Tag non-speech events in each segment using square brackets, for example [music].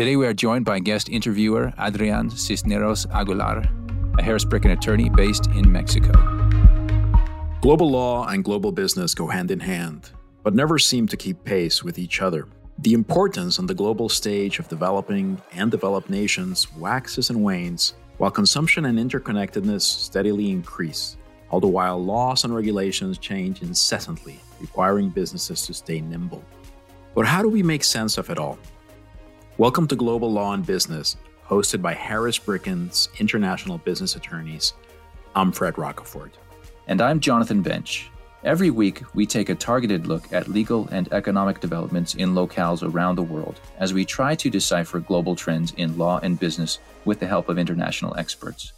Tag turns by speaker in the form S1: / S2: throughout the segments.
S1: Today we are joined by guest interviewer Adrian Cisneros Aguilar, a Harris Bricken attorney based in Mexico.
S2: Global law and global business go hand in hand, but never seem to keep pace with each other. The importance on the global stage of developing and developed nations waxes and wanes, while consumption and interconnectedness steadily increase, all the while laws and regulations change incessantly, requiring businesses to stay nimble. But how do we make sense of it all? Welcome to Global Law and Business, hosted by Harris Bricken's international business attorneys. I'm Fred Rocafort.
S1: And I'm Jonathan Bench. Every week, we take a targeted look at legal and economic developments in locales around the world as we try to decipher global trends in law and business with the help of international experts.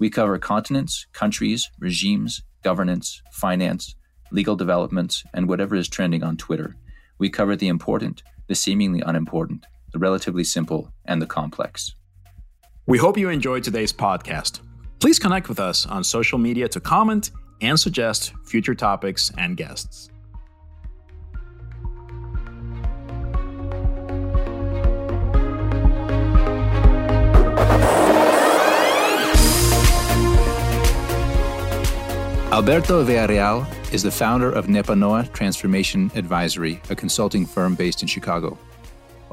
S1: We cover continents, countries, regimes, governance, finance, legal developments, and whatever is trending on Twitter. We cover the important, the seemingly unimportant, the relatively simple, and the complex.
S2: We hope you enjoyed today's podcast. Please connect with us on social media to comment and suggest future topics and guests.
S1: Alberto Villarreal is the founder of Nepanoa Transformation Advisory, a consulting firm based in Chicago.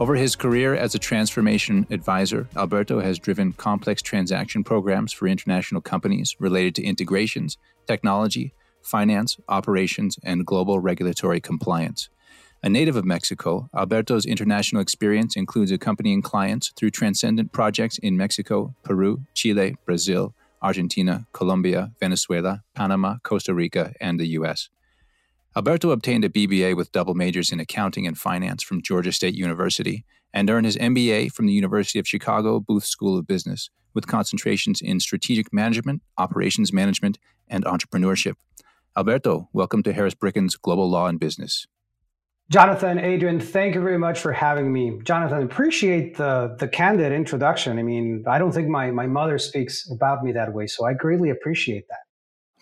S1: Over his career as a transformation advisor, Alberto has driven complex transaction programs for international companies related to integrations, technology, finance, operations, and global regulatory compliance. A native of Mexico, Alberto's international experience includes accompanying clients through transcendent projects in Mexico, Peru, Chile, Brazil, Argentina, Colombia, Venezuela, Panama, Costa Rica, and the U.S. Alberto obtained a BBA with double majors in accounting and finance from Georgia State University and earned his MBA from the University of Chicago Booth School of Business with concentrations in strategic management, operations management, and entrepreneurship. Alberto, welcome to Harris Bricken's Global Law and Business.
S3: Jonathan, Adrian, thank you very much for having me. Jonathan, appreciate the the candid introduction. I mean, I don't think my, my mother speaks about me that way, so I greatly appreciate that.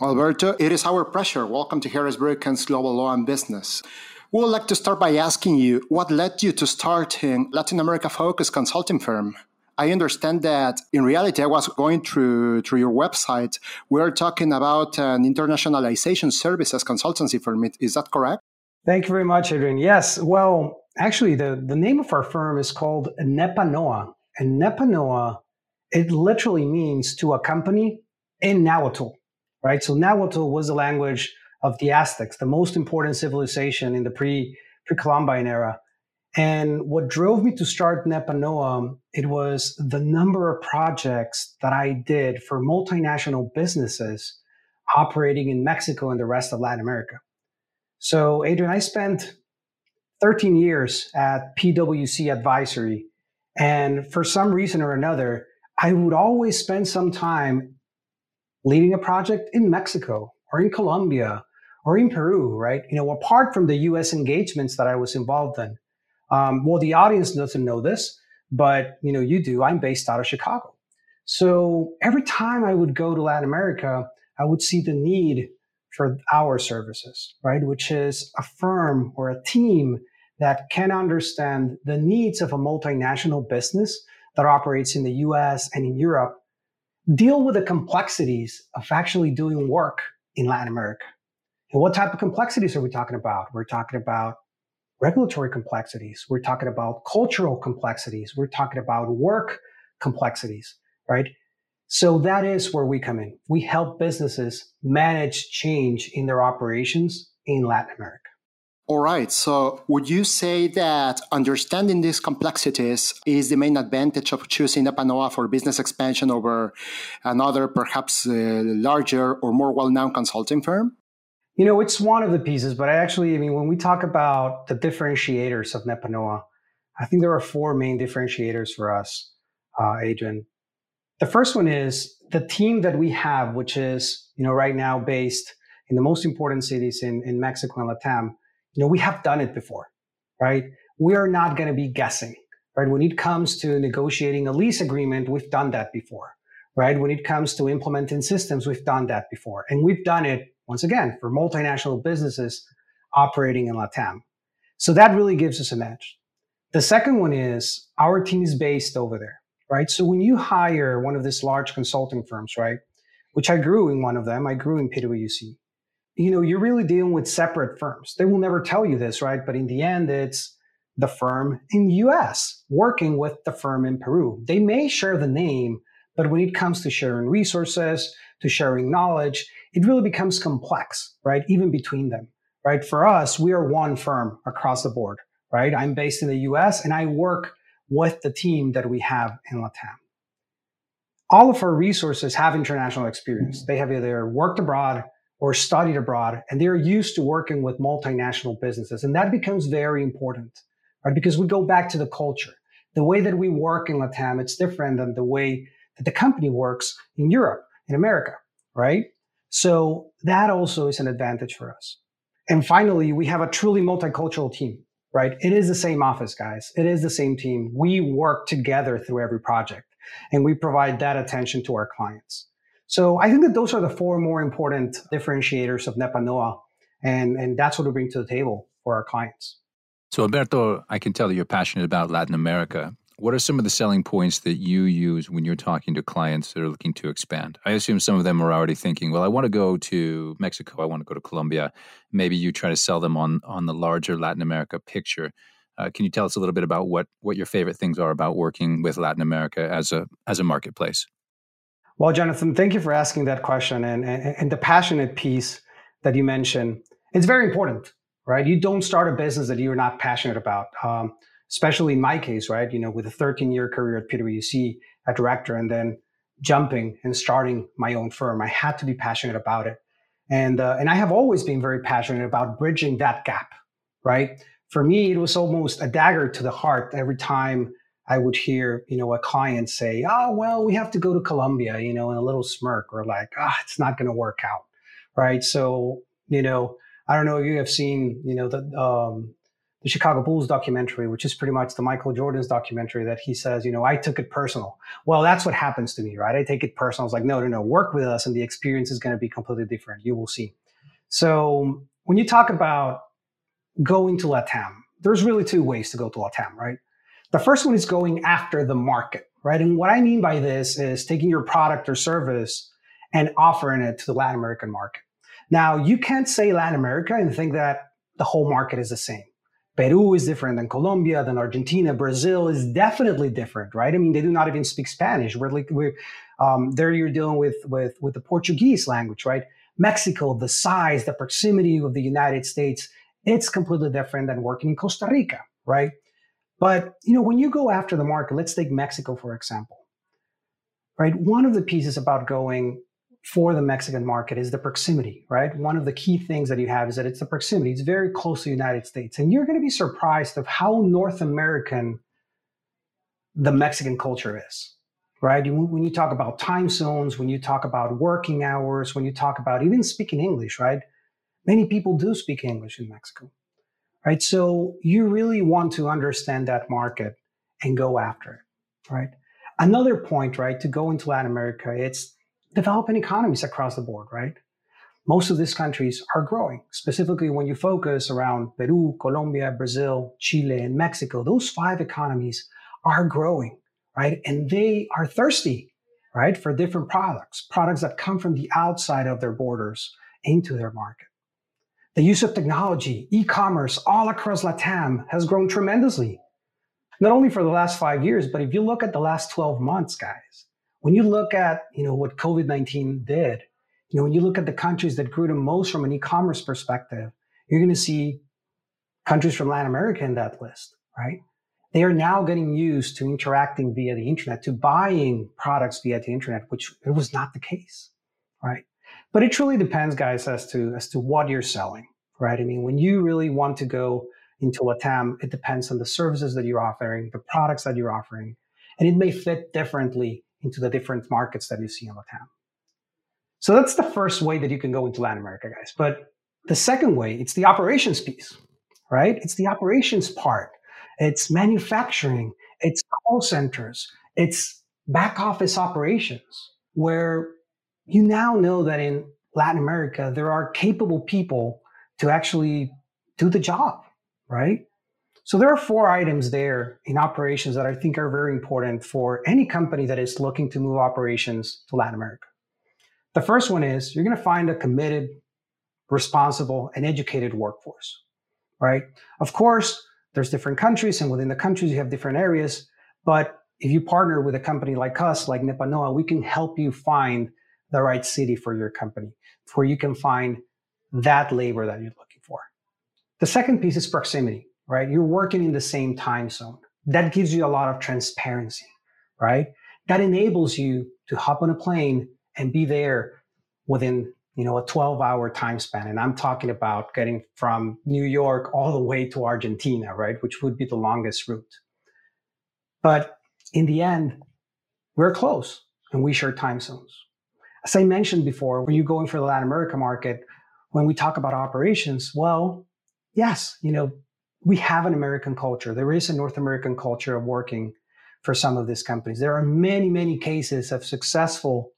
S4: Alberto, it is our pleasure. Welcome to Harris Bricken's Global Law and Business. We would like to start by asking you what led you to starting Latin America focused consulting firm? I understand that in reality, I was going through through your website. We're talking about an internationalization services consultancy firm. Is that correct?
S3: Thank you very much, Adrian. Yes. Well, actually, the, the name of our firm is called Nepanoa. And Nepanoa, it literally means to accompany in Nahuatl, right? So Nahuatl was the language of the Aztecs, the most important civilization in the pre pre Columbian era. And what drove me to start Nepanoa, it was the number of projects that I did for multinational businesses operating in Mexico and the rest of Latin America. So, Adrian, I spent 13 years at PwC Advisory. And for some reason or another, I would always spend some time leading a project in Mexico or in Colombia or in Peru, right? You know, apart from the US engagements that I was involved in. Um, well, the audience doesn't know this, but you know, you do. I'm based out of Chicago. So every time I would go to Latin America, I would see the need for our services, right? Which is a firm or a team that can understand the needs of a multinational business that operates in the US and in Europe, deal with the complexities of actually doing work in Latin America. And what type of complexities are we talking about? We're talking about regulatory complexities. We're talking about cultural complexities. We're talking about work complexities, right? So that is where we come in. We help businesses manage change in their operations in Latin America.
S4: All right. So, would you say that understanding these complexities is the main advantage of choosing Nepanoa for business expansion over another, perhaps uh, larger or more well known consulting firm?
S3: You know, it's one of the pieces, but I actually, I mean, when we talk about the differentiators of Nepanoa, I think there are four main differentiators for us, uh, Adrian. The first one is the team that we have, which is, you know, right now based in the most important cities in, in Mexico and Latam. You know, we have done it before, right? We are not going to be guessing, right? When it comes to negotiating a lease agreement, we've done that before, right? When it comes to implementing systems, we've done that before. And we've done it once again, for multinational businesses operating in LATAM. So that really gives us an edge. The second one is our team is based over there, right? So when you hire one of these large consulting firms, right, which I grew in one of them, I grew in PwC, you know, you're really dealing with separate firms. They will never tell you this, right? But in the end, it's the firm in US working with the firm in Peru. They may share the name, but when it comes to sharing resources, to sharing knowledge, it really becomes complex, right? Even between them, right? For us, we are one firm across the board, right? I'm based in the US and I work with the team that we have in Latam. All of our resources have international experience. They have either worked abroad or studied abroad, and they're used to working with multinational businesses. And that becomes very important, right? Because we go back to the culture. The way that we work in Latam, it's different than the way that the company works in Europe, in America, right? So that also is an advantage for us. And finally, we have a truly multicultural team, right? It is the same office, guys. It is the same team. We work together through every project and we provide that attention to our clients. So I think that those are the four more important differentiators of Nepanoa. And, and that's what we bring to the table for our clients.
S1: So, Alberto, I can tell that you're passionate about Latin America. What are some of the selling points that you use when you're talking to clients that are looking to expand? I assume some of them are already thinking, well, I want to go to Mexico, I want to go to Colombia. Maybe you try to sell them on, on the larger Latin America picture. Uh, can you tell us a little bit about what, what your favorite things are about working with Latin America as a, as a marketplace?
S3: Well, Jonathan, thank you for asking that question. And, and, and the passionate piece that you mentioned, it's very important, right? You don't start a business that you're not passionate about. Um, especially in my case, right? You know, with a 13 year career at PwC, a director, and then jumping and starting my own firm, I had to be passionate about it. And, uh, and I have always been very passionate about bridging that gap, right? For me, it was almost a dagger to the heart every time I would hear, you know, a client say, "Oh, well, we have to go to Colombia," you know, in a little smirk, or like, "Ah, oh, it's not going to work out," right? So, you know, I don't know if you have seen, you know, the um, the Chicago Bulls documentary, which is pretty much the Michael Jordan's documentary, that he says, you know, I took it personal. Well, that's what happens to me, right? I take it personal. It's like, no, no, no, work with us, and the experience is going to be completely different. You will see. So, when you talk about going to LATAM, there's really two ways to go to LATAM, right? The first one is going after the market, right? And what I mean by this is taking your product or service and offering it to the Latin American market. Now, you can't say Latin America and think that the whole market is the same. Peru is different than Colombia, than Argentina. Brazil is definitely different, right? I mean, they do not even speak Spanish. We're like, we're um, there. You're dealing with with with the Portuguese language, right? Mexico, the size, the proximity of the United States, it's completely different than working in Costa Rica, right? But you know, when you go after the market, let's take Mexico for example. Right? One of the pieces about going for the Mexican market is the proximity, right? One of the key things that you have is that it's the proximity. It's very close to the United States. And you're going to be surprised of how North American the Mexican culture is, right? When you talk about time zones, when you talk about working hours, when you talk about even speaking English, right? Many people do speak English in Mexico right? So you really want to understand that market and go after it, right? Another point, right, to go into Latin America, it's developing economies across the board, right? Most of these countries are growing, specifically when you focus around Peru, Colombia, Brazil, Chile, and Mexico. Those five economies are growing, right? And they are thirsty, right, for different products, products that come from the outside of their borders into their market. The use of technology, e-commerce all across LATAM has grown tremendously. Not only for the last five years, but if you look at the last 12 months, guys, when you look at you know what COVID-19 did, you know, when you look at the countries that grew the most from an e-commerce perspective, you're going to see countries from Latin America in that list, right? They are now getting used to interacting via the internet, to buying products via the internet, which it was not the case, right? But it truly depends, guys, as to as to what you're selling, right? I mean, when you really want to go into LATAM, it depends on the services that you're offering, the products that you're offering, and it may fit differently into the different markets that you see in LATAM. So that's the first way that you can go into Latin America, guys. But the second way, it's the operations piece, right? It's the operations part. It's manufacturing, it's call centers, it's back office operations where you now know that in Latin America, there are capable people to actually do the job, right? So there are four items there in operations that I think are very important for any company that is looking to move operations to Latin America. The first one is you're going to find a committed, responsible, and educated workforce, right? Of course, there's different countries, and within the countries, you have different areas. But if you partner with a company like us, like Nepanoa, we can help you find the right city for your company, where you can find that labor that you're looking for. The second piece is proximity, right? You're working in the same time zone. That gives you a lot of transparency, right? That enables you to hop on a plane and be there within you know a 12 hour time span and i'm talking about getting from new york all the way to argentina right which would be the longest route but in the end we're close and we share time zones as i mentioned before when you're going for the latin america market when we talk about operations well yes you know we have an american culture there is a north american culture of working for some of these companies there are many many cases of successful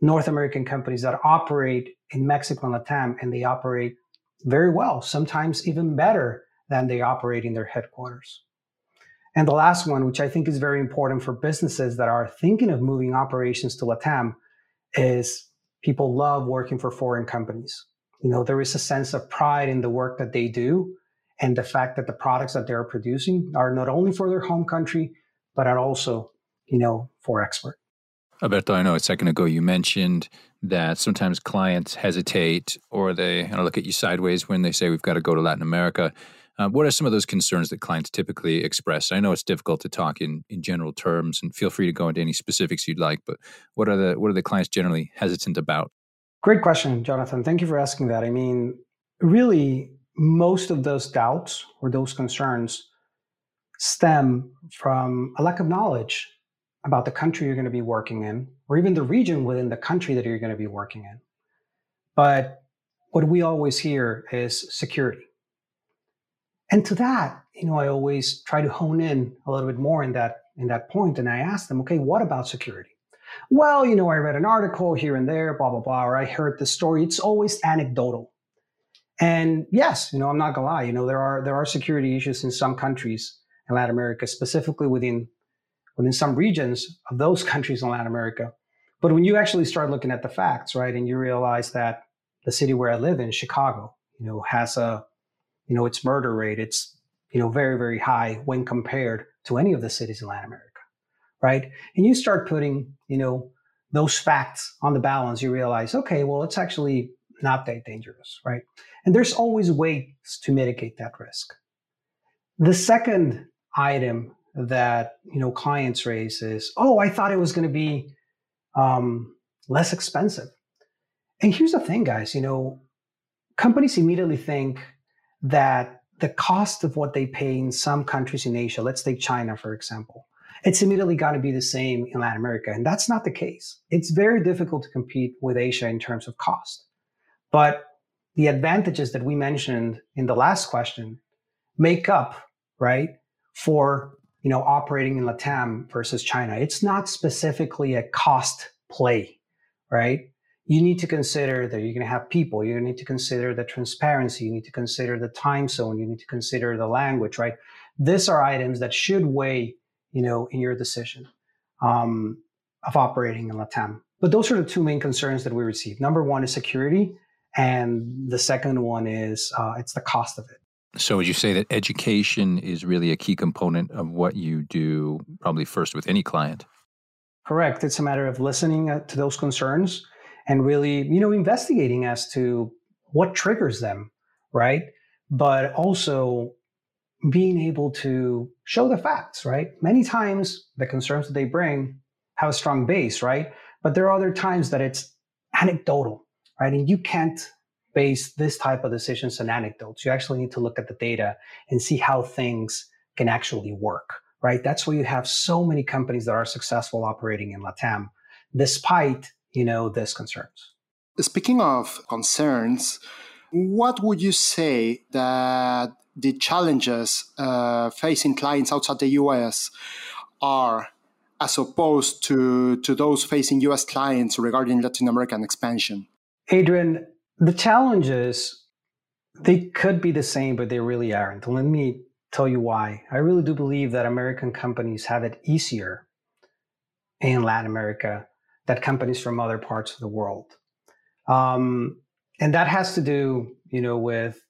S3: North American companies that operate in Mexico and Latam, and they operate very well, sometimes even better than they operate in their headquarters. And the last one, which I think is very important for businesses that are thinking of moving operations to Latam, is people love working for foreign companies. You know, there is a sense of pride in the work that they do and the fact that the products that they're producing are not only for their home country, but are also, you know, for export.
S1: Alberto, I know a second ago you mentioned that sometimes clients hesitate or they you know, look at you sideways when they say we've got to go to Latin America. Uh, what are some of those concerns that clients typically express? I know it's difficult to talk in, in general terms, and feel free to go into any specifics you'd like. But what are the what are the clients generally hesitant about?
S3: Great question, Jonathan. Thank you for asking that. I mean, really, most of those doubts or those concerns stem from a lack of knowledge about the country you're going to be working in, or even the region within the country that you're going to be working in. But what we always hear is security. And to that, you know, I always try to hone in a little bit more in that in that point, and I ask them, okay, what about security? Well, you know, I read an article here and there, blah blah blah, or I heard the story. It's always anecdotal. And yes, you know, I'm not gonna lie. You know, there are there are security issues in some countries in Latin America, specifically within within some regions of those countries in Latin America. But when you actually start looking at the facts, right, and you realize that the city where I live in, Chicago, you know, has a, you know, its murder rate, it's, you know, very, very high when compared to any of the cities in Latin America, right? And you start putting, you know, those facts on the balance, you realize, okay, well, it's actually not that dangerous, right? And there's always ways to mitigate that risk. The second item that you know clients raise is, "Oh, I thought it was going to be um, less expensive." And here's the thing, guys. You know, companies immediately think that the cost of what they pay in some countries in Asia, let's take China for example, it's immediately going to be the same in Latin America, and that's not the case. It's very difficult to compete with Asia in terms of cost, but the advantages that we mentioned in the last question make up right for you know, operating in Latam versus China. It's not specifically a cost play, right? You need to consider that you're going to have people. You need to consider the transparency. You need to consider the time zone. You need to consider the language, right? These are items that should weigh, you know, in your decision um, of operating in Latam. But those are the two main concerns that we receive. Number one is security, and the second one is uh, it's the cost of it.
S1: So, would you say that education is really a key component of what you do, probably first with any client?
S3: Correct. It's a matter of listening uh, to those concerns and really, you know, investigating as to what triggers them, right? But also being able to show the facts, right? Many times the concerns that they bring have a strong base, right? But there are other times that it's anecdotal, right? And you can't base this type of decisions on anecdotes. You actually need to look at the data and see how things can actually work, right? That's why you have so many companies that are successful operating in LATAM, despite, you know, these concerns.
S4: Speaking of concerns, what would you say that the challenges uh, facing clients outside the US are as opposed to, to those facing US clients regarding Latin American expansion?
S3: Adrian, the challenges, they could be the same, but they really aren't. Let me tell you why. I really do believe that American companies have it easier in Latin America than companies from other parts of the world. Um, and that has to do, you know, with,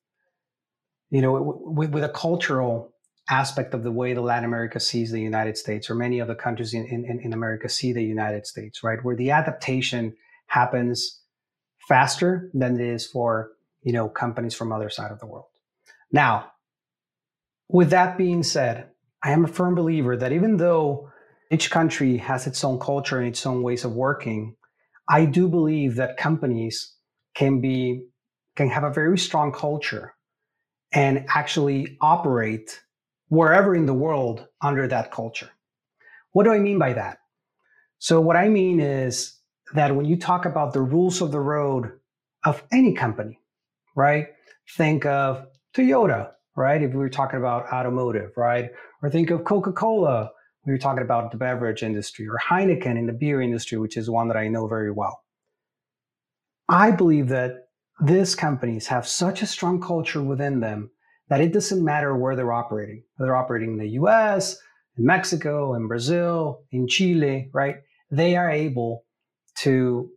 S3: you know, with, with a cultural aspect of the way the Latin America sees the United States, or many of the countries in, in, in America see the United States, right? Where the adaptation happens faster than it is for, you know, companies from other side of the world. Now, with that being said, I am a firm believer that even though each country has its own culture and its own ways of working, I do believe that companies can be can have a very strong culture and actually operate wherever in the world under that culture. What do I mean by that? So, what I mean is that when you talk about the rules of the road of any company, right? Think of Toyota, right? If we were talking about automotive, right? Or think of Coca Cola, we were talking about the beverage industry, or Heineken in the beer industry, which is one that I know very well. I believe that these companies have such a strong culture within them that it doesn't matter where they're operating. They're operating in the US, in Mexico, in Brazil, in Chile, right? They are able to,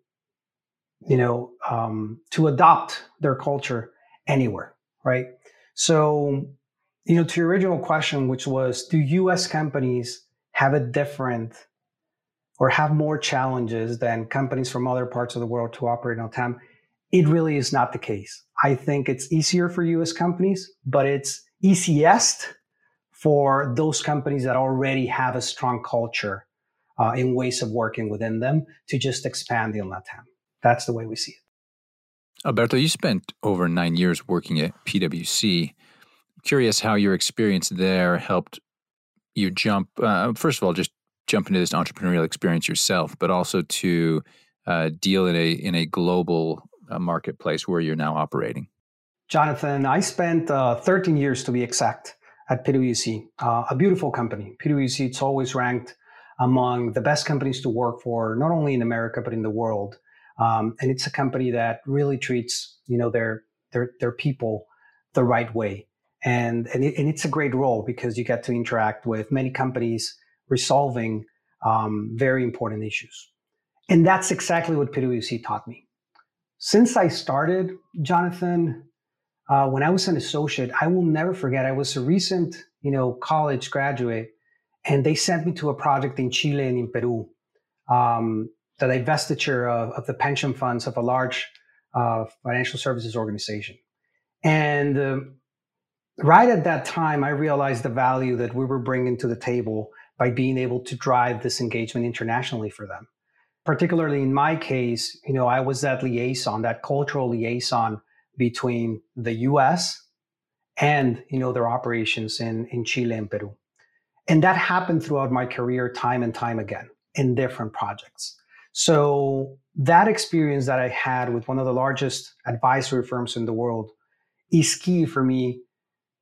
S3: you know, um, to adopt their culture anywhere, right? So, you know, to your original question, which was, do U.S. companies have a different or have more challenges than companies from other parts of the world to operate on time? It really is not the case. I think it's easier for US companies, but it's easiest for those companies that already have a strong culture uh, in ways of working within them to just expand in Latam. That's the way we see it.
S1: Alberto, you spent over nine years working at PwC. curious how your experience there helped you jump, uh, first of all, just jump into this entrepreneurial experience yourself, but also to uh, deal in a in a global uh, marketplace where you're now operating?
S3: Jonathan, I spent uh, 13 years to be exact at PwC, uh, a beautiful company. PwC, it's always ranked among the best companies to work for, not only in America but in the world. Um, and it's a company that really treats you know their their their people the right way. And and, it, and it's a great role because you get to interact with many companies resolving um, very important issues. And that's exactly what PwC taught me. Since I started, Jonathan, uh, when I was an associate, I will never forget. I was a recent, you know, college graduate, and they sent me to a project in Chile and in Peru, um, the divestiture of, of, the pension funds of a large uh, financial services organization. And uh, right at that time, I realized the value that we were bringing to the table by being able to drive this engagement internationally for them particularly in my case, you know, I was that liaison, that cultural liaison between the US and, you know, their operations in, in Chile and Peru. And that happened throughout my career time and time again in different projects. So that experience that I had with one of the largest advisory firms in the world is key for me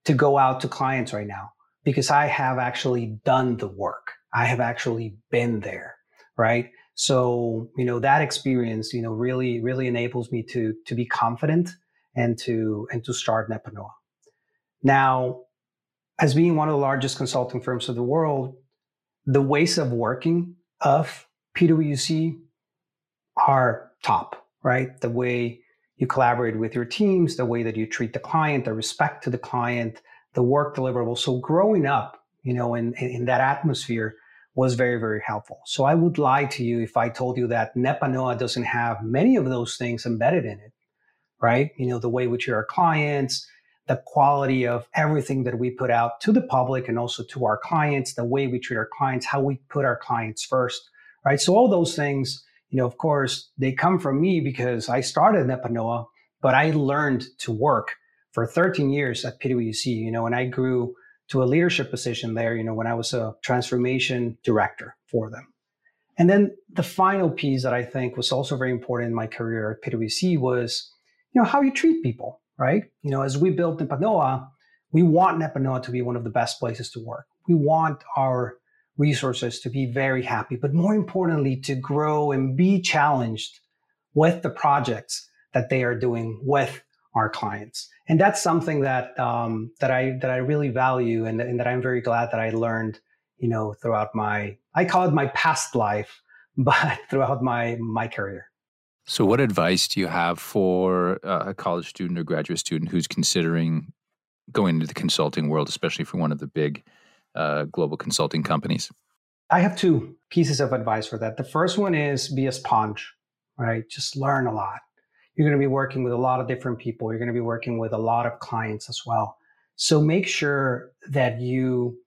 S3: to go out to clients right now because I have actually done the work. I have actually been there, right? So, you know, that experience, you know, really, really enables me to to be confident and to and to start Nepanoa. Now, as being one of the largest consulting firms of the world, the ways of working of PwC are top, right? The way you collaborate with your teams, the way that you treat the client, the respect to the client, the work deliverable. So growing up, you know, in, in that atmosphere was very, very helpful. So I would lie to you if I told you that Nepanoa doesn't have many of those things embedded in it, right? You know, the way we treat our clients, the quality of everything that we put out to the public and also to our clients, the way we treat our clients, how we put our clients first, right? So all those things, you know, of course, they come from me because I started Nepanoa, but I learned to work for 13 years at PwC, you know, and I grew to a leadership position there, you know, when I was a transformation director for them. And then the final piece that I think was also very important in my career at PwC was, you know, how you treat people, right? You know, as we built Nepanoa, we want Nepanoa to be one of the best places to work. We want our resources to be very happy, but more importantly, to grow and be challenged with the projects that they are doing with our clients. And that's something that um, that I that I really value and, and that I'm very glad that I learned, you know, throughout my I call it my past life, [laughs] but throughout my my career.
S1: So, what advice do you have for a college student or graduate student who's considering going into the consulting world, especially for one of the big uh, global consulting companies?
S3: I have two pieces of advice for that. The first one is be a sponge, right? Just learn a lot. You're going to be working with a lot of different people. You're going to be working with a lot of clients as well. So make sure that you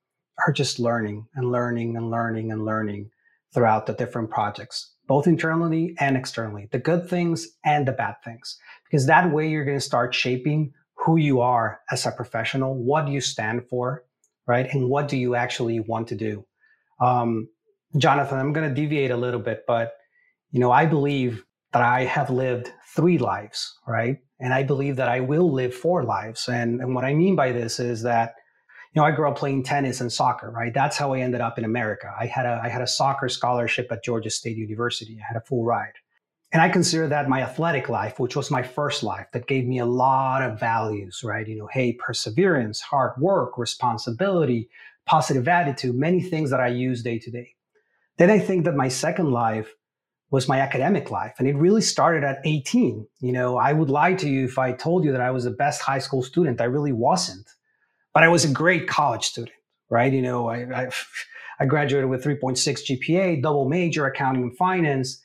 S3: are just learning and learning and learning and learning throughout the different projects both internally and externally, the good things and the bad things. Because that way you're going to start shaping who you are as a professional, what you stand for, right? And what do you actually want to do? Um, Jonathan, I'm going to deviate a little bit, but you know, I believe that I have lived three lives, right? And I believe that I will live four lives. And, and what I mean by this is that you know, I grew up playing tennis and soccer, right? That's how I ended up in America. I had a I had a soccer scholarship at Georgia State University. I had a full ride. And I consider that my athletic life, which was my first life, that gave me a lot of values, right? You know, hey, perseverance, hard work, responsibility, positive attitude, many things that I use day to day. Then I think that my second life was my academic life. And it really started at 18. You know, I would lie to you if I told you that I was the best high school student. I really wasn't but I was a great college student, right? You know, I, I, [laughs] I graduated with 3.6 GPA, double major, accounting and finance.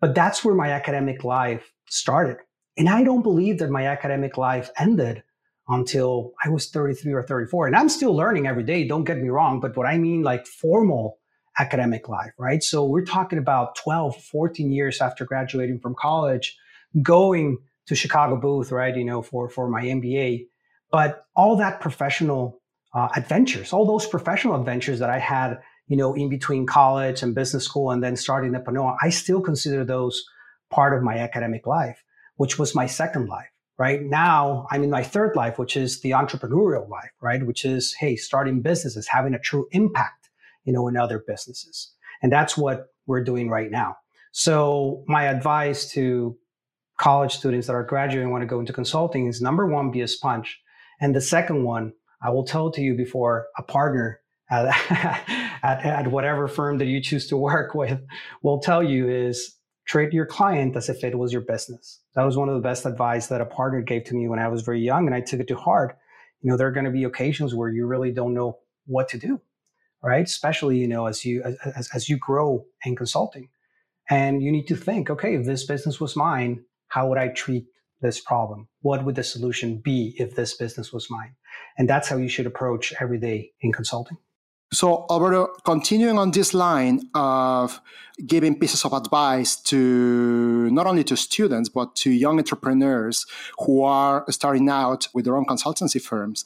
S3: But that's where my academic life started. And I don't believe that my academic life ended until I was 33 or 34. And I'm still learning every day, don't get me wrong. But what I mean, like formal academic life, right? So we're talking about 12, 14 years after graduating from college, going to Chicago Booth, right? You know, for, for my MBA but all that professional uh, adventures, all those professional adventures that I had, you know, in between college and business school and then starting Nepanoa, I still consider those part of my academic life, which was my second life. Right now, I'm in my third life, which is the entrepreneurial life, right? Which is, hey, starting businesses, having a true impact, you know, in other businesses. And that's what we're doing right now. So my advice to college students that are graduating want to go into consulting is number one, be a sponge and the second one, I will tell to you before a partner uh, at, [laughs] at, at, whatever firm that you choose to work [laughs] with will tell you is treat your client as if it was your business. That was one of the best advice that a partner gave to me when I was very young and I took it to heart. You know, there are going to be occasions where you really don't know what to do, right? Especially, you know, as you, as, as you grow in consulting and you need to think, okay, if this business was mine, how would I treat this problem? What would the solution be if this business was mine? And that's how you should approach every day in consulting.
S4: So, Alberto, continuing on this line of giving pieces of advice to not only to students, but to young entrepreneurs who are starting out with their own consultancy firms,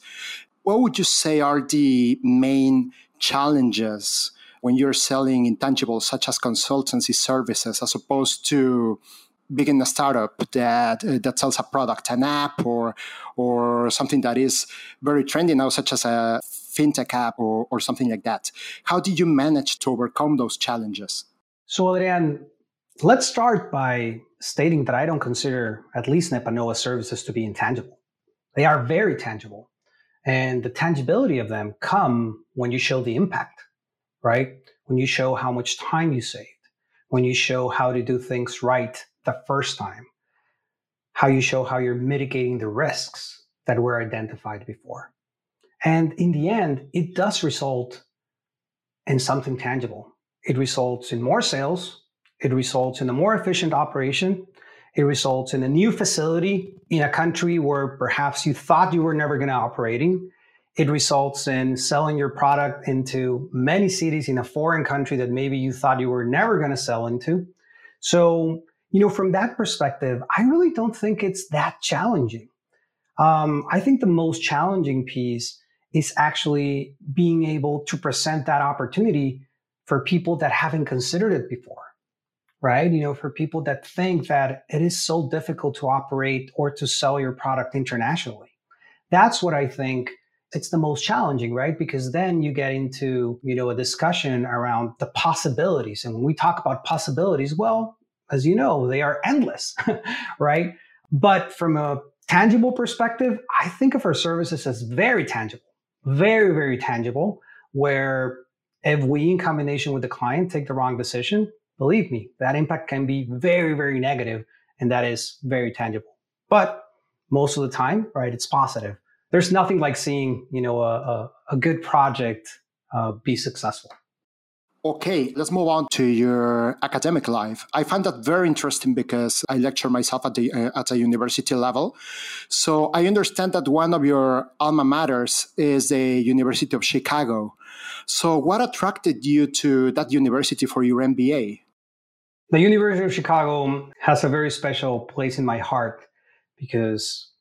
S4: what would you say are the main challenges when you're selling intangibles such as consultancy services as opposed to begin a startup that uh, that sells a product, an app, or or something that is very trendy now, such as a fintech app or, or something like that. How did you manage to overcome those challenges?
S3: So, Adrian, let's start by stating that I don't consider at least Nepanoa services to be intangible. They are very tangible. And the tangibility of them come when you show the impact, right? When you show how much time you saved, when you show how to do things right the first time, how you show how you're mitigating the risks that were identified before. And in the end, it does result in something tangible. It results in more sales, it results in a more efficient operation, it results in a new facility in a country where perhaps you thought you were never going to operating. It results in selling your product into many cities in a foreign country that maybe you thought you were never going to sell into. So you know, from that perspective, I really don't think it's that challenging. Um, I think the most challenging piece is actually being able to present that opportunity for people that haven't considered it before, right? You know, for people that think that it is so difficult to operate or to sell your product internationally. That's what I think it's the most challenging, right? Because then you get into, you know, a discussion around the possibilities. And when we talk about possibilities, well, as you know, they are endless, [laughs] right? But from a tangible perspective, I think of our services as very tangible, very, very tangible, where if we, in combination with the client, take the wrong decision, believe me, that impact can be very, very negative, and that is very tangible. But most of the time, right, it's positive. There's nothing like seeing, you know, a, a, a good project uh, be successful.
S4: Okay, let's move on to your academic life. I find that very interesting because I lecture myself at the uh, at a university level. So I understand that one of your alma maters is the University of Chicago. So what attracted you to that university for your MBA?
S3: The University of Chicago has a very special place in my heart because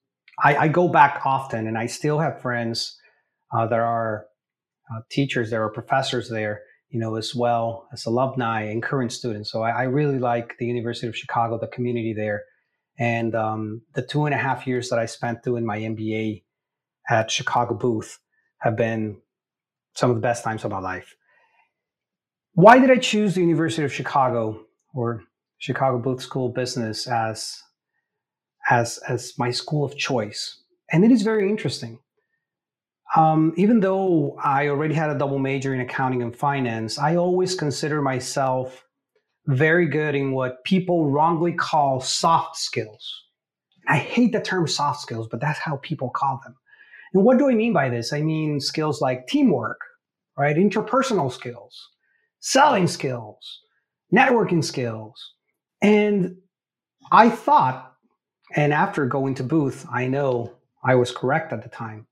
S3: I, I go back often and I still have friends uh, that are uh, teachers, there are professors there you know, as well as alumni and current students. So I, I really like the University of Chicago, the community there. And um, the two and a half years that I spent doing my MBA at Chicago Booth have been some of the best times of my life. Why did I choose the University of Chicago or Chicago Booth School of Business as as as my school of choice? And it is very interesting. Um, even though I already had a double major in accounting and finance, I always consider myself very good in what people wrongly call soft skills. I hate the term soft skills, but that's how people call them. And what do I mean by this? I mean skills like teamwork, right? Interpersonal skills, selling skills, networking skills. And I thought, and after going to Booth, I know I was correct at the time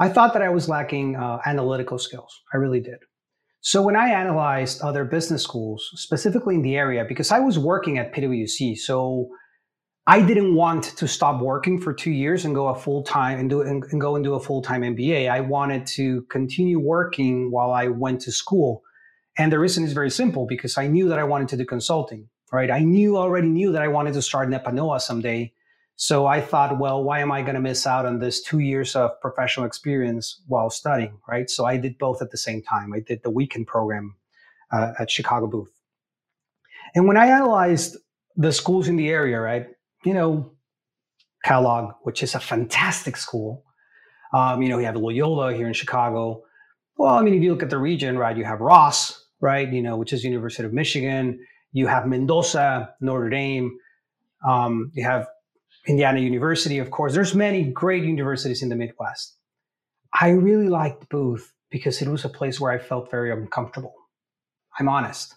S3: I thought that I was lacking uh, analytical skills. I really did. So when I analyzed other business schools, specifically in the area, because I was working at PwC, so I didn't want to stop working for two years and go a full time and do and, and go and do a full time MBA. I wanted to continue working while I went to school, and the reason is very simple because I knew that I wanted to do consulting. Right, I knew already knew that I wanted to start Nepanoa someday, so I thought, well, why am I going to miss out on this two years of professional experience while studying, right? So I did both at the same time. I did the weekend program uh, at Chicago Booth. And when I analyzed the schools in the area, right, you know, Kellogg, which is a fantastic school. Um, you know, you have Loyola here in Chicago. Well, I mean, if you look at the region, right, you have Ross, right, you know, which is University of Michigan. You have Mendoza, Notre Dame. Um, you have Indiana University, of course. There's many great universities in the Midwest. I really liked Booth because it was a place where I felt very uncomfortable. I'm honest.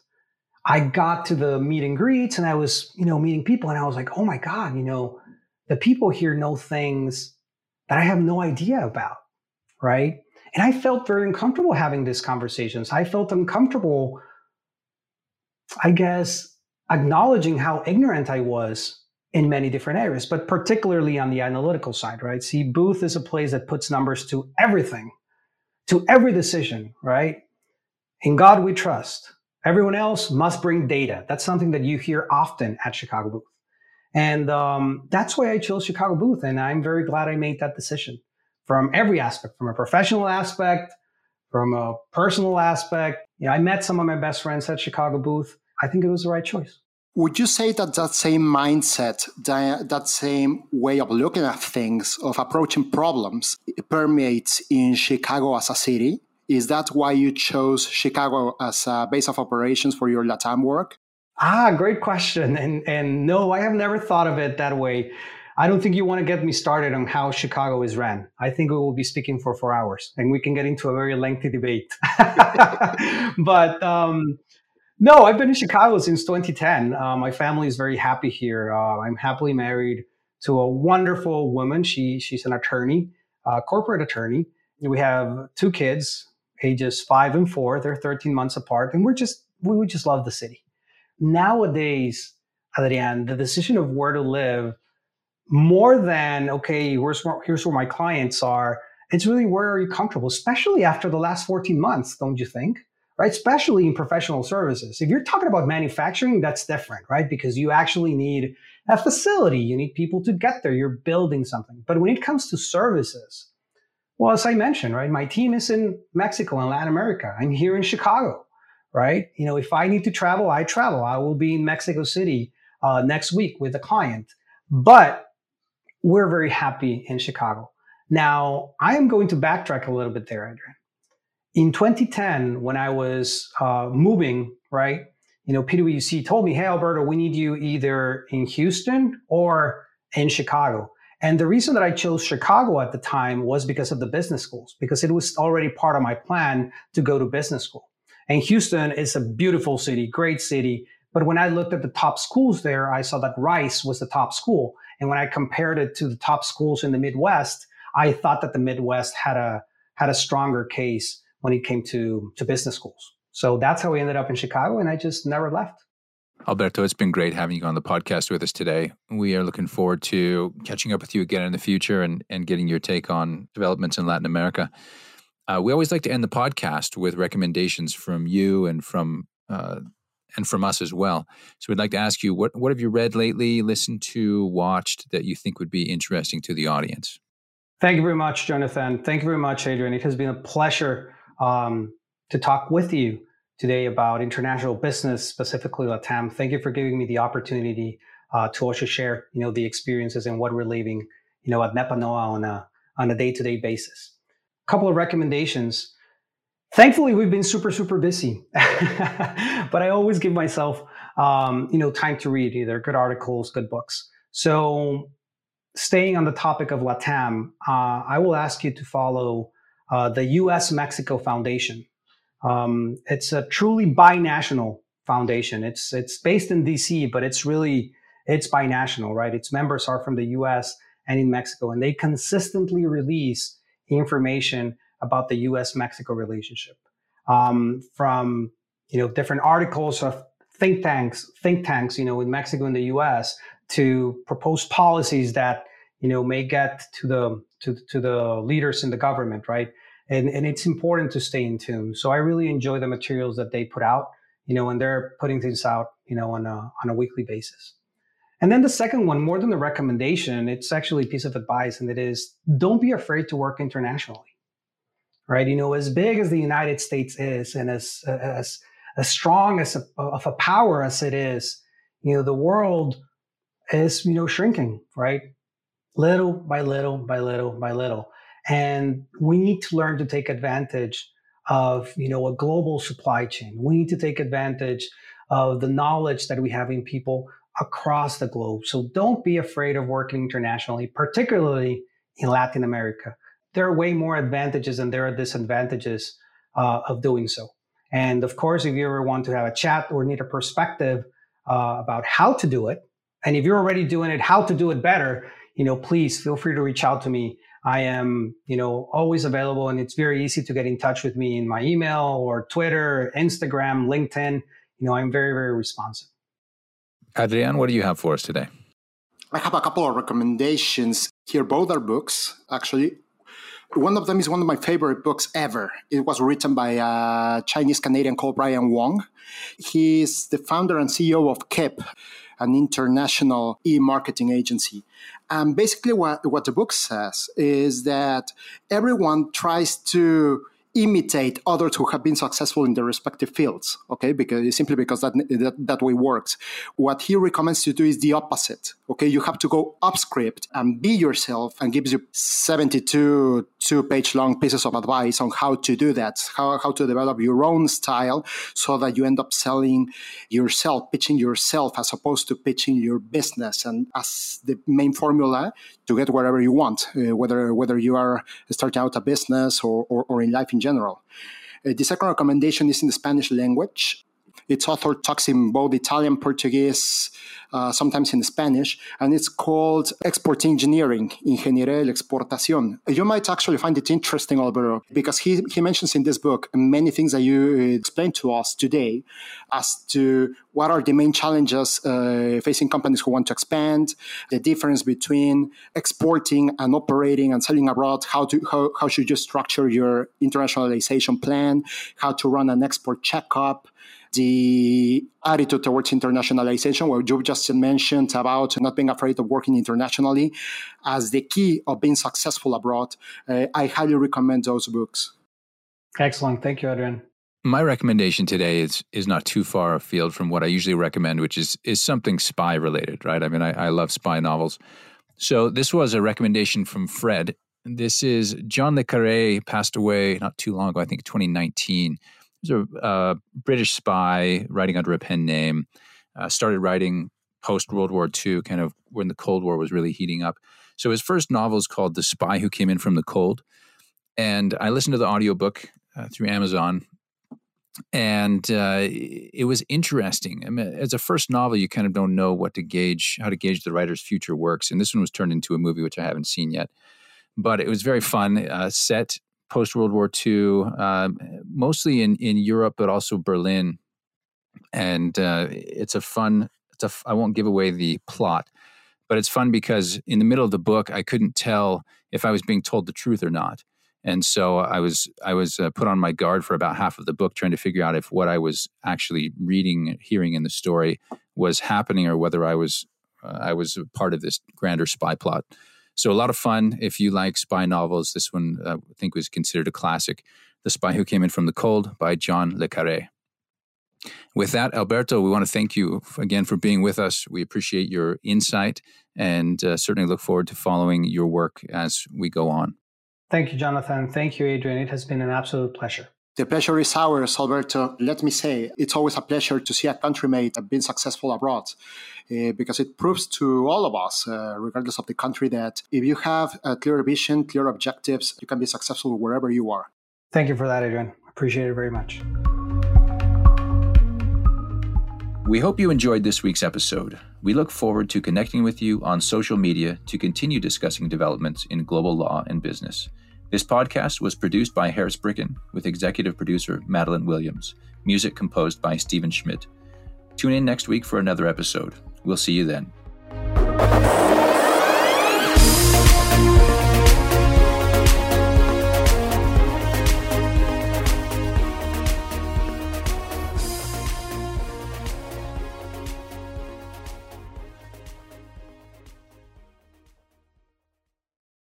S3: I got to the meet and greets and I was, you know, meeting people and I was like, oh my God, you know, the people here know things that I have no idea about. Right. And I felt very uncomfortable having these conversations. I felt uncomfortable, I guess, acknowledging how ignorant I was in many different areas, but particularly on the analytical side, right? See, Booth is a place that puts numbers to everything, to every decision, right? In God we trust. Everyone else must bring data. That's something that you hear often at Chicago Booth. And um, that's why I chose Chicago Booth. And I'm very glad I made that decision from every aspect, from a professional aspect, from a personal aspect. You know, I met some of my best friends at Chicago Booth. I think it was the right choice.
S4: Would you say that that same mindset, that, same way of looking at things, of approaching problems, permeates in Chicago as a city? Is that why you chose Chicago as a base of operations for your LATAM work?
S3: Ah, great question. And and no, I have never thought of it that way. I don't think you want to get me started on how Chicago is ran. I think we will be speaking for four hours, and we can get into a very lengthy debate. [laughs] but um, no, I've been in Chicago since 2010. Uh, my family is very happy here. Uh, I'm happily married to a wonderful woman. She she's an attorney, corporate attorney. We have two kids, ages five and four. They're 13 months apart, and we're just we would just love the city. Nowadays, Adrian, the decision of where to live, more than okay, here's here's where my clients are. It's really where are you comfortable, especially after the last 14 months, don't you think? Right? Especially in professional services. If you're talking about manufacturing, that's different, right? Because you actually need a facility, you need people to get there, you're building something. But when it comes to services, well, as I mentioned, right, my team is in Mexico and Latin America. I'm here in Chicago, right? You know, if I need to travel, I travel. I will be in Mexico City uh, next week with a client. But we're very happy in Chicago. Now, I am going to backtrack a little bit there, Adrian. In 2010, when I was uh, moving, right, you know, PwC told me, hey, Alberto, we need you either in Houston or in Chicago. And the reason that I chose Chicago at the time was because of the business schools, because it was already part of my plan to go to business school. And Houston is a beautiful city, great city. But when I looked at the top schools there, I saw that Rice was the top school. And when I compared it to the top schools in the Midwest, I thought that the Midwest had a had a stronger case when it came to to business schools. So that's how we ended up in Chicago, and I just never left.
S1: Alberto, it's been great having you on the podcast with us today. We are looking forward to catching up with you again in the future and, and getting your take on developments in Latin America. Uh, we always like to end the podcast with recommendations from you and from uh, and from us as well. So we'd like to ask you what what have you read lately, listened to, watched that you think would be interesting to the audience?
S3: Thank you very much, Jonathan. Thank you very much, Adrian. It has been a pleasure um, to talk with you today about international business, specifically LATAM. Thank you for giving me the opportunity uh, to also share, you know, the experiences and what we're living, you know, at Nepanoa on a on a day to day basis. A couple of recommendations. Thankfully, we've been super super busy, [laughs] but I always give myself, um, you know, time to read either good articles, good books. So, staying on the topic of LATAM, uh, I will ask you to follow uh, the U.S. Mexico Foundation. Um, it's a truly binational foundation. It's it's based in DC, but it's really it's binational, right? Its members are from the U.S. and in Mexico, and they consistently release information about the U.S.-Mexico relationship um, from you know different articles of think tanks, think tanks, you know, in Mexico and the U.S. to propose policies that you know may get to the to, to the leaders in the government, right? And, and it's important to stay in tune. So I really enjoy the materials that they put out, you know, and they're putting things out, you know, on a, on a weekly basis. And then the second one, more than the recommendation, it's actually a piece of advice, and it is don't be afraid to work internationally. Right? You know, as big as the United States is, and as as as strong as a, of a power as it is, you know, the world is you know shrinking, right? Little by little by little by little. And we need to learn to take advantage of, you know, a global supply chain. We need to take advantage of the knowledge that we have in people across the globe. So don't be afraid of working internationally, particularly in Latin America. There are way more advantages than there are disadvantages uh, of doing so. And of course, if you ever want to have a chat or need a perspective uh, about how to do it, and if you're already doing it, how to do it better, you know, please feel free to reach out to me I am, you know, always available and it's very easy to get in touch with me in my email or Twitter, Instagram, LinkedIn. You know, I'm very, very responsive.
S1: Adrian, what do you have for us today?
S4: I have a couple of recommendations here. Both are books, actually. One of them is one of my favorite books ever. It was written by a Chinese Canadian called Brian Wong. He's the founder and CEO of Kiip, an international e-marketing agency. And basically what, what the book says is that everyone tries to imitate others who have been successful in their respective fields okay? Because simply because that, that, that way works. What he recommends to do is the opposite okay? You have to go up script and be yourself and gives you 72 two page long pieces of advice on how to do that how, how to develop your own style so that you end up selling yourself pitching yourself as opposed to pitching your business and as the main formula to get wherever you want uh, whether whether you are starting out a business or, or, or in life in general. Uh, the second recommendation is in the Spanish language. Its author talks in both Italian, Portuguese, uh, sometimes in Spanish, and it's called Export Engineering, Ingeniería de Exportación. You might actually find it interesting, Alberto, because he, he mentions in this book many things that you explained to us today as to what are the main challenges uh, facing companies who want to expand, the difference between exporting and operating and selling abroad, how, to, how, how should you structure your internationalization plan, how to run an export checkup, the attitude towards internationalization, what you just mentioned about not being afraid of working internationally, as the key of being successful abroad. Uh, I highly recommend those books.
S3: Excellent. Thank you, Adrian.
S1: My recommendation today is is not too far afield from what I usually recommend, which is is something spy related, right? I mean, I, I love spy novels. So this was a recommendation from Fred. This is John Le Carre passed away not too long ago, I think 2019. Was a uh, British spy writing under a pen name. Uh, started writing post World War II, kind of when the Cold War was really heating up. So his first novel is called The Spy Who Came In From the Cold. And I listened to the audiobook uh, through Amazon. And uh, it was interesting. I mean, as a first novel, you kind of don't know what to gauge, how to gauge the writer's future works. And this one was turned into a movie, which I haven't seen yet. But it was very fun, uh, set post World War II, um, mostly in, in Europe, but also Berlin. And uh, it's a fun it's a, I won't give away the plot, but it's fun because in the middle of the book, I couldn't tell if I was being told the truth or not. And so I was I was uh, put on my guard for about half of the book, trying to figure out if what I was actually reading, hearing in the story was happening, or whether I was uh, I was part of this grander spy plot. So a lot of fun if you like spy novels. This one uh, I think was considered a classic, "The Spy Who Came In from the Cold" by John le Carre. With that, Alberto, we want to thank you again for being with us. We appreciate your insight and uh, certainly look forward to following your work as we go on.
S3: Thank you, Jonathan. Thank you, Adrian. It has been an absolute pleasure.
S4: The pleasure is ours, Alberto. Let me say, it's always a pleasure to see a countrymate being successful abroad uh, because it proves to all of us, uh, regardless of the country, that if you have a clear vision, clear objectives, you can be successful wherever you are.
S3: Thank you for that, Adrian. Appreciate it very much.
S1: We hope you enjoyed this week's episode. We look forward to connecting with you on social media to continue discussing developments in global law and business. This podcast was produced by Harris Bricken with executive producer Madeline Williams, music composed by Stephen Schmidt. Tune in next week for another episode. We'll see you then.